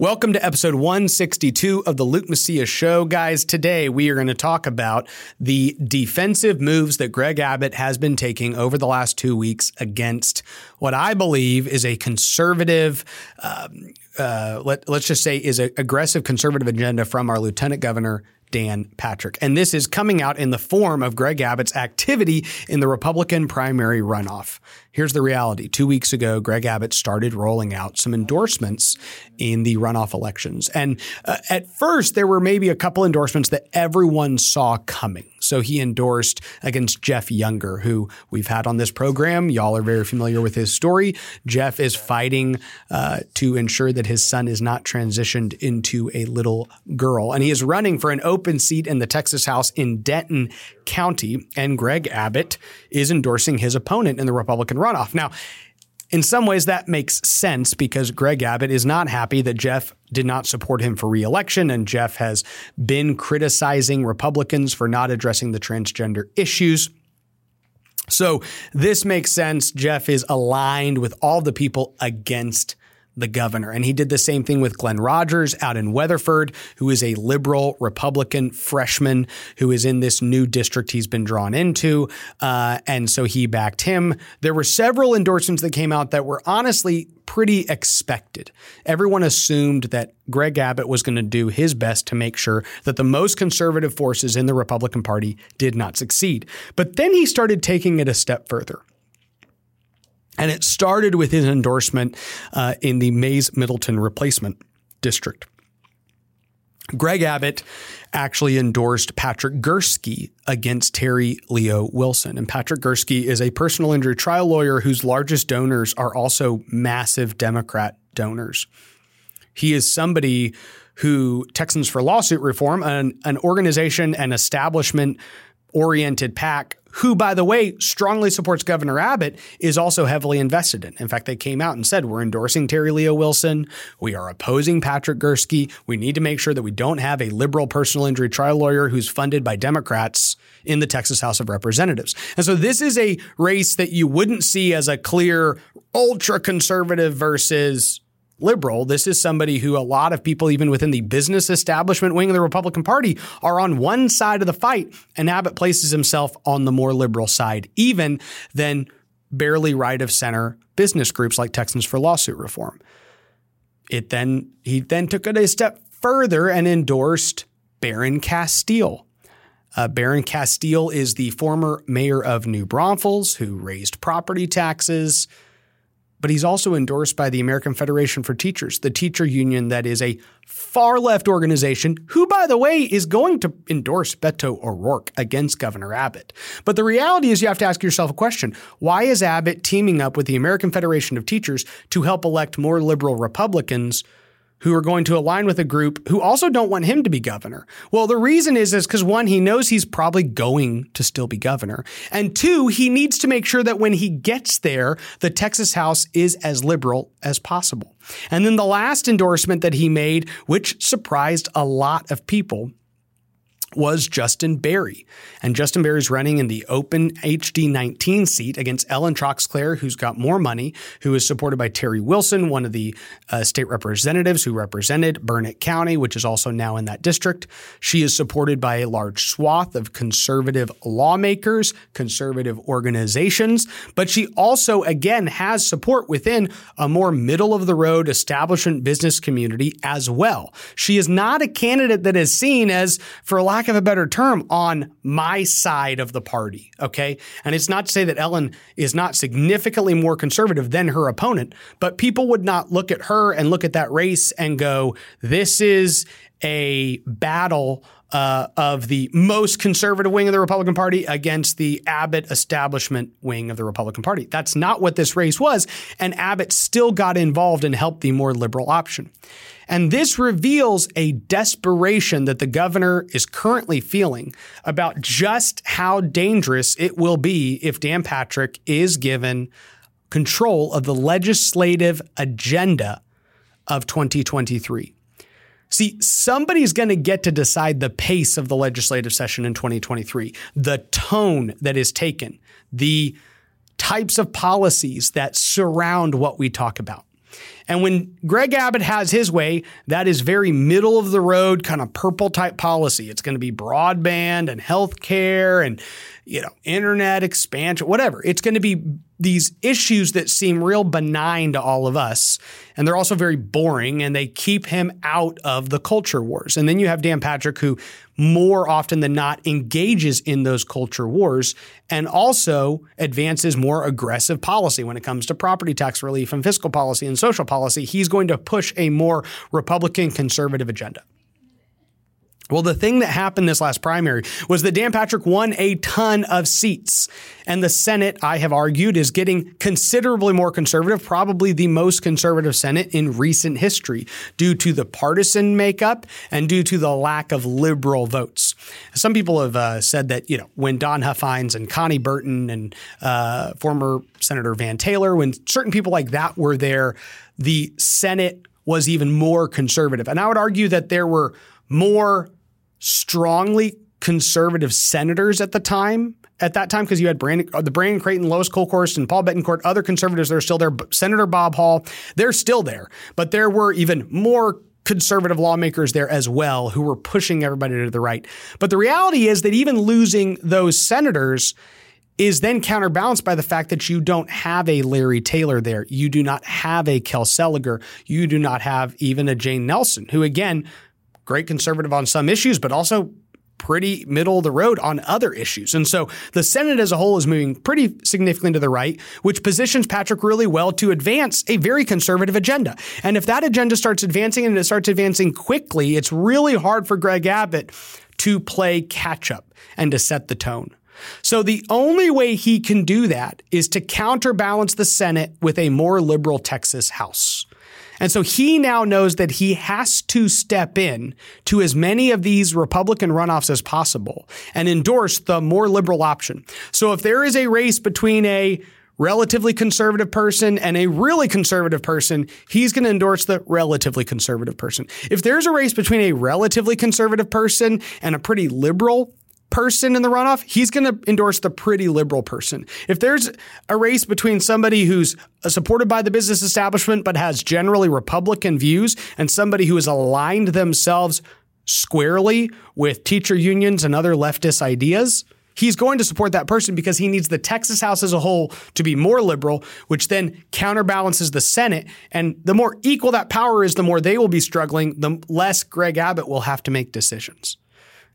Welcome to episode 162 of the Luke Macias Show. Guys, today we are going to talk about the defensive moves that Greg Abbott has been taking over the last two weeks against what I believe is a conservative, um, uh, let, us just say, is an aggressive conservative agenda from our lieutenant governor, Dan Patrick. And this is coming out in the form of Greg Abbott's activity in the Republican primary runoff. Here's the reality. Two weeks ago, Greg Abbott started rolling out some endorsements in the runoff elections. And uh, at first, there were maybe a couple endorsements that everyone saw coming. So he endorsed against Jeff Younger, who we've had on this program. Y'all are very familiar with his story. Jeff is fighting uh, to ensure that his son is not transitioned into a little girl. And he is running for an open seat in the Texas House in Denton County. And Greg Abbott is endorsing his opponent in the Republican runoff. Now, in some ways, that makes sense because Greg Abbott is not happy that Jeff did not support him for reelection, and Jeff has been criticizing Republicans for not addressing the transgender issues. So this makes sense. Jeff is aligned with all the people against the governor. And he did the same thing with Glenn Rogers out in Weatherford, who is a liberal Republican freshman who is in this new district he's been drawn into. Uh, and so he backed him. There were several endorsements that came out that were honestly pretty expected. Everyone assumed that Greg Abbott was going to do his best to make sure that the most conservative forces in the Republican Party did not succeed. But then he started taking it a step further. And it started with his endorsement uh, in the Mayes Middleton replacement district. Greg Abbott actually endorsed Patrick Gurski against Terry Leo Wilson. And Patrick Gurski is a personal injury trial lawyer whose largest donors are also massive Democrat donors. He is somebody who Texans for Lawsuit Reform, an, an organization and establishment oriented PAC who, by the way, strongly supports Governor Abbott, is also heavily invested in. In fact, they came out and said, We're endorsing Terri Leo-Wilson. We are opposing Patrick Gurski. We need to make sure that we don't have a liberal personal injury trial lawyer who's funded by Democrats in the Texas House of Representatives. And so this is a race that you wouldn't see as a clear ultra conservative versus liberal. This is somebody who a lot of people, even within the business establishment wing of the Republican Party, are on one side of the fight. And Abbott places himself on the more liberal side, even than barely right of center business groups like Texans for Lawsuit Reform. It then he then took it a step further and endorsed Barron Casteel. Uh, Barron Casteel is the former mayor of New Braunfels who raised property taxes, but he's also endorsed by the American Federation for Teachers, the teacher union that is a far left organization, who, by the way, is going to endorse Beto O'Rourke against Governor Abbott. But the reality is you have to ask yourself a question. Why is Abbott teaming up with the American Federation of Teachers to help elect more liberal Republicans who are going to align with a group who also don't want him to be governor. Well, the reason is is because one, he knows he's probably going to still be governor, and two, he needs to make sure that when he gets there, the Texas House is as liberal as possible. And then the last endorsement that he made, which surprised a lot of people, was Justin Berry. And Justin Berry is running in the open HD 19 seat against Ellen Troxclair, who's got more money, who is supported by Terry Wilson, one of the uh, state representatives who represented Burnet County, which is also now in that district. She is supported by a large swath of conservative lawmakers, conservative organizations, but she also, again, has support within a more middle of the road establishment business community as well. She is not a candidate that is seen as, for a lack lack of a better term, on my side of the party. Okay. And it's not to say that Ellen is not significantly more conservative than her opponent, but people would not look at her and look at that race and go, this is a battle uh, of the most conservative wing of the Republican Party against the Abbott establishment wing of the Republican Party. That's not what this race was, and Abbott still got involved and helped the more liberal option. And this reveals a desperation that the governor is currently feeling about just how dangerous it will be if Dan Patrick is given control of the legislative agenda of 2023. See, somebody's going to get to decide the pace of the legislative session in 2023, the tone that is taken, the types of policies that surround what we talk about. And when Greg Abbott has his way, that is very middle of the road, kind of purple type policy. It's going to be broadband and healthcare and you know, internet expansion, whatever. It's going to be these issues that seem real benign to all of us. And they're also very boring and they keep him out of the culture wars. And then you have Dan Patrick, who more often than not engages in those culture wars and also advances more aggressive policy when it comes to property tax relief and fiscal policy and social policy. He's going to push a more Republican conservative agenda. Well, the thing that happened this last primary was that Dan Patrick won a ton of seats. And the Senate, I have argued, is getting considerably more conservative, probably the most conservative Senate in recent history, due to the partisan makeup and due to the lack of liberal votes. Some people have uh, said that, you know, when Don Huffines and Konni Burton and uh, former Senator Van Taylor, when certain people like that were there, the Senate was even more conservative. And I would argue that there were more strongly conservative senators at the time. At that time, because you had Brandon, uh, the Brandon Creighton, Lois Kolkhorst, and Paul Bettencourt, other conservatives that are still there. Senator Bob Hall, they're still there. But there were even more conservative lawmakers there as well who were pushing everybody to the right. But the reality is that even losing those senators is then counterbalanced by the fact that you don't have a Larry Taylor there. You do not have a Kel Seliger. You do not have even a Jane Nelson, who again great conservative on some issues, but also pretty middle of the road on other issues. And so the Senate as a whole is moving pretty significantly to the right, which positions Patrick really well to advance a very conservative agenda. And if that agenda starts advancing and it starts advancing quickly, it's really hard for Greg Abbott to play catch up and to set the tone. So the only way he can do that is to counterbalance the Senate with a more liberal Texas House. And so he now knows that he has to step in to as many of these Republican runoffs as possible and endorse the more liberal option. So if there is a race between a relatively conservative person and a really conservative person, he's going to endorse the relatively conservative person. If there's a race between a relatively conservative person and a pretty liberal person in the runoff, he's going to endorse the pretty liberal person. If there's a race between somebody who's uh, supported by the business establishment but has generally Republican views and somebody who has aligned themselves squarely with teacher unions and other leftist ideas, he's going to support that person because he needs the Texas House as a whole to be more liberal, which then counterbalances the Senate. And the more equal that power is, the more they will be struggling, the less Greg Abbott will have to make decisions.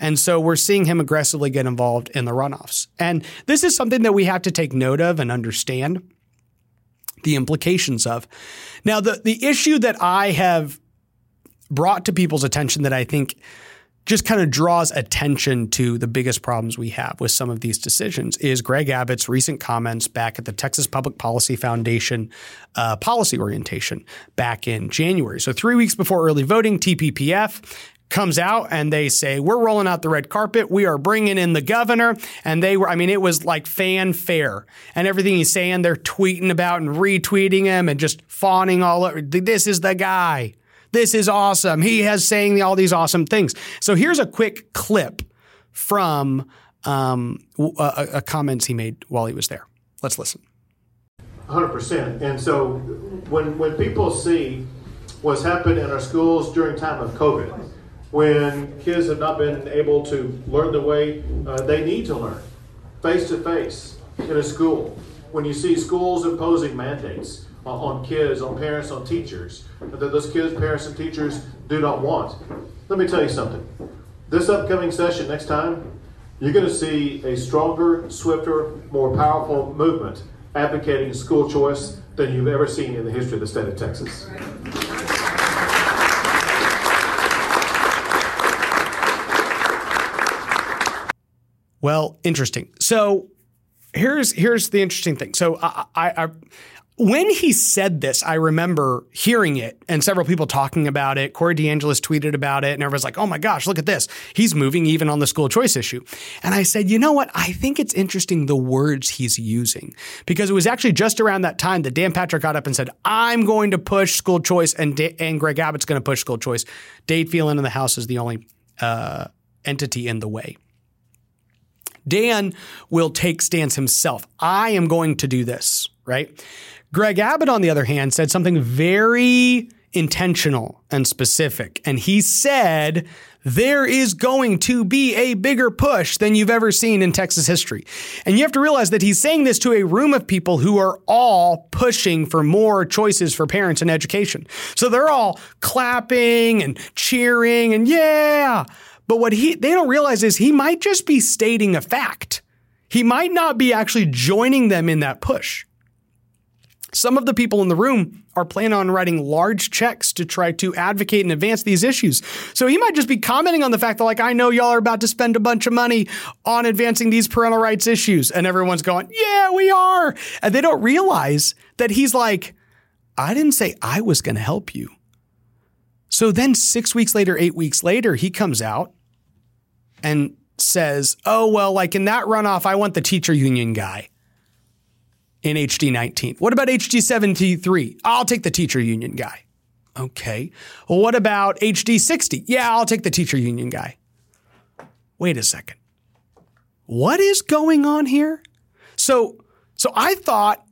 And so we're seeing him aggressively get involved in the runoffs. And this is something that we have to take note of and understand the implications of. Now, the, the issue that I have brought to people's attention that I think just kind of draws attention to the biggest problems we have with some of these decisions is Greg Abbott's recent comments back at the Texas Public Policy Foundation uh, policy orientation back in January. So, three weeks before early voting, TPPF comes out and they say, We're rolling out the red carpet. We are bringing in the governor. And they were, I mean, it was like fanfare. And everything he's saying, they're tweeting about and retweeting him and just fawning all over. This is the guy. This is awesome. He has saying all these awesome things. So here's a quick clip from um, a, a comments he made while he was there. Let's listen. 100%. And so when, when people see what's happened in our schools during time of COVID, when kids have not been able to learn the way uh, they need to learn, face to face in a school. When you see schools imposing mandates on kids, on parents, on teachers, that those kids, parents, and teachers do not want. Let me tell you something. This upcoming session next time, you're going to see a stronger, swifter, more powerful movement advocating school choice than you've ever seen in the history of the state of Texas. Well, interesting. So here's here's the interesting thing. So I, I, I when he said this, I remember hearing it and several people talking about it. Corey DeAngelis tweeted about it, and everyone's like, oh my gosh, look at this. He's moving even on the school choice issue. And I said, you know what? I think it's interesting the words he's using because it was actually just around that time that Dan Patrick got up and said, I'm going to push school choice, and, and Greg Abbott's going to push school choice. Dade Phelan in the House is the only uh, entity in the way. Dan will take stance himself. I am going to do this, right? Greg Abbott, on the other hand, said something very intentional and specific. And he said, there is going to be a bigger push than you've ever seen in Texas history. And you have to realize that he's saying this to a room of people who are all pushing for more choices for parents in education. So they're all clapping and cheering and yeah. But what he they don't realize is he might just be stating a fact. He might not be actually joining them in that push. Some of the people in the room are planning on writing large checks to try to advocate and advance these issues. So he might just be commenting on the fact that, like, I know y'all are about to spend a bunch of money on advancing these parental rights issues. And everyone's going, yeah, we are. And they don't realize that he's like, I didn't say I was going to help you. So then six weeks later, eight weeks later, he comes out and says, oh, well, like in that runoff, I want the teacher union guy in HD 19. What about HD 73? I'll take the teacher union guy. Okay. Well, what about HD 60? Yeah, I'll take the teacher union guy. Wait a second. What is going on here? So, so I thought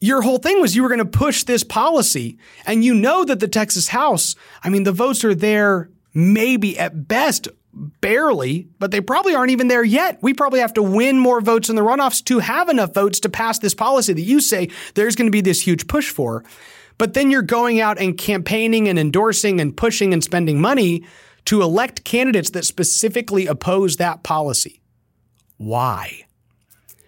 your whole thing was you were going to push this policy and you know that the Texas House, I mean, the votes are there maybe at best barely, but they probably aren't even there yet. We probably have to win more votes in the runoffs to have enough votes to pass this policy that you say there's going to be this huge push for. But then you're going out and campaigning and endorsing and pushing and spending money to elect candidates that specifically oppose that policy. Why?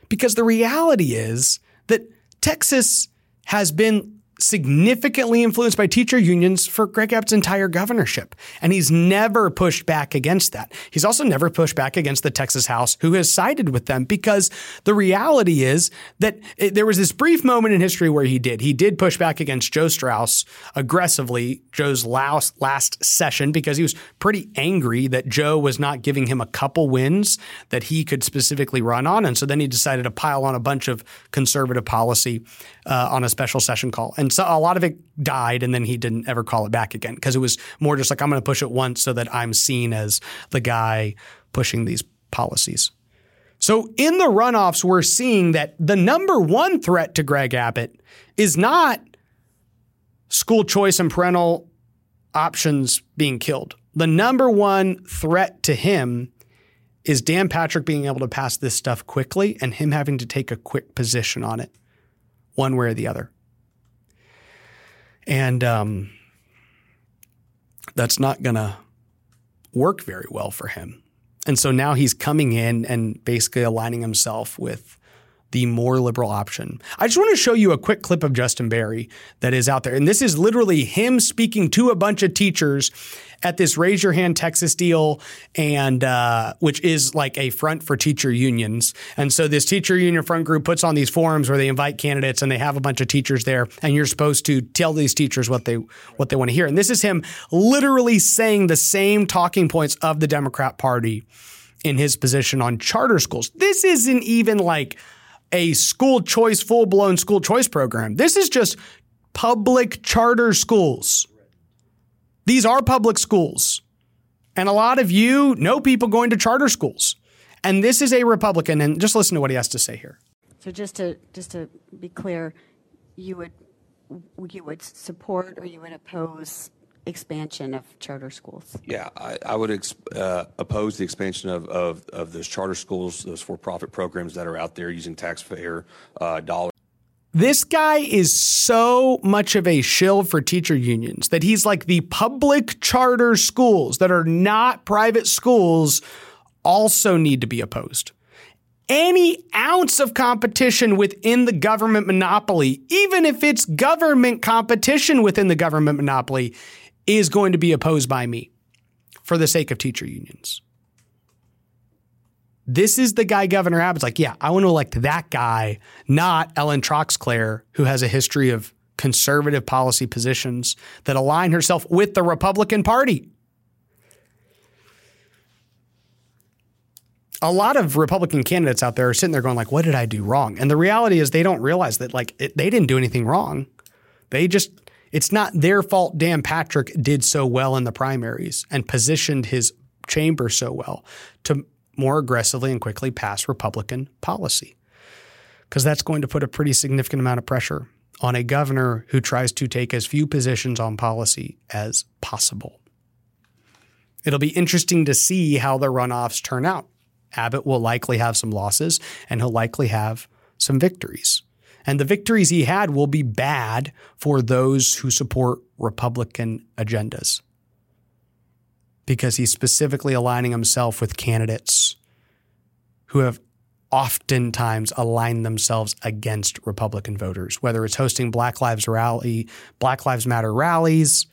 Because the reality is that Texas has been significantly influenced by teacher unions for Greg Abbott's entire governorship. And he's never pushed back against that. He's also never pushed back against the Texas House who has sided with them because the reality is that it, there was this brief moment in history where he did. He did push back against Joe Straus aggressively, Joe's last, last session, because he was pretty angry that Joe was not giving him a couple wins that he could specifically run on. And so then he decided to pile on a bunch of conservative policy uh, on a special session call. And so a lot of it died, and then he didn't ever call it back again because it was more just like I'm going to push it once so that I'm seen as the guy pushing these policies. So in the runoffs, we're seeing that the number one threat to Greg Abbott is not school choice and parental options being killed. The number one threat to him is Dan Patrick being able to pass this stuff quickly and him having to take a quick position on it, one way or the other. And um, that's not going to work very well for him. And so now he's coming in and basically aligning himself with the more liberal option. I just want to show you a quick clip of Justin Berry that is out there. And this is literally him speaking to a bunch of teachers at this Raise Your Hand Texas deal, and uh, which is like a front for teacher unions. And so this teacher union front group puts on these forums where they invite candidates and they have a bunch of teachers there, and you're supposed to tell these teachers what they what they want to hear. And this is him literally saying the same talking points of the Democrat Party in his position on charter schools. This isn't even like a school choice, full blown school choice program. This is just public charter schools. These are public schools. And a lot of you know people going to charter schools. And this is a Republican. And just listen to what he has to say here. So just to just to be clear, you would you would support or you would oppose expansion of charter schools? Yeah, I, I would ex- uh, oppose the expansion of, of, of, those charter schools, those for profit programs that are out there using taxpayer uh, dollars. This guy is so much of a shill for teacher unions that he's like the public charter schools that are not private schools also need to be opposed. Any ounce of competition within the government monopoly, even if it's government competition within the government monopoly, is going to be opposed by me for the sake of teacher unions. This is the guy Governor Abbott's like, yeah, I want to elect that guy, not Ellen Troxclair, who has a history of conservative policy positions that align herself with the Republican Party. a lot of Republican candidates out there are sitting there going like, "What did I do wrong?" And the reality is they don't realize that like it, they didn't do anything wrong. They just it's not their fault. Dan Patrick did so well in the primaries and positioned his chamber so well to more aggressively and quickly pass Republican policy, because that's going to put a pretty significant amount of pressure on a governor who tries to take as few positions on policy as possible. It'll be interesting to see how the runoffs turn out. Abbott will likely have some losses and he'll likely have some victories. And the victories he had will be bad for those who support Republican agendas because he's specifically aligning himself with candidates who have oftentimes aligned themselves against Republican voters, whether it's hosting Black Lives Rally, Black Lives Matter rallies,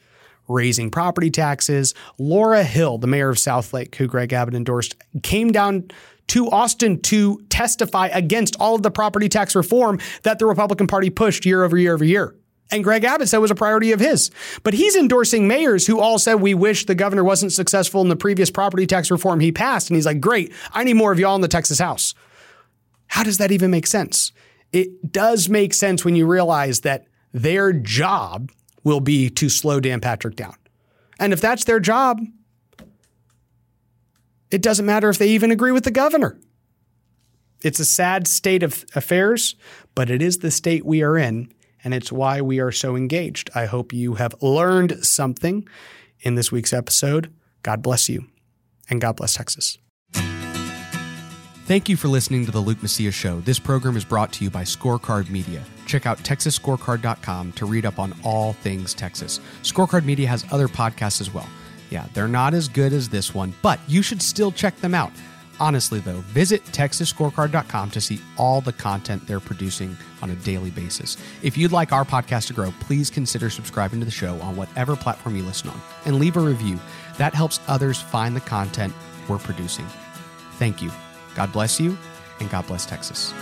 raising property taxes. Laura Hill, the mayor of Southlake, who Greg Abbott endorsed, came down to Austin to testify against all of the property tax reform that the Republican Party pushed year over year over year. And Greg Abbott said was a priority of his. But he's endorsing mayors who all said, We wish the governor wasn't successful in the previous property tax reform he passed. And he's like, Great, I need more of y'all in the Texas House. How does that even make sense? It does make sense when you realize that their job will be to slow Dan Patrick down. And if that's their job, it doesn't matter if they even agree with the governor. It's a sad state of affairs, but it is the state we are in, and it's why we are so engaged. I hope you have learned something in this week's episode. God bless you, and God bless Texas. Thank you for listening to the Luke Macias Show. This program is brought to you by Scorecard Media. Check out TexasScorecard.com to read up on all things Texas. Scorecard Media has other podcasts as well. Yeah, they're not as good as this one, but you should still check them out. Honestly, though, visit TexasScorecard.com to see all the content they're producing on a daily basis. If you'd like our podcast to grow, please consider subscribing to the show on whatever platform you listen on and leave a review. That helps others find the content we're producing. Thank you. God bless you, and God bless Texas.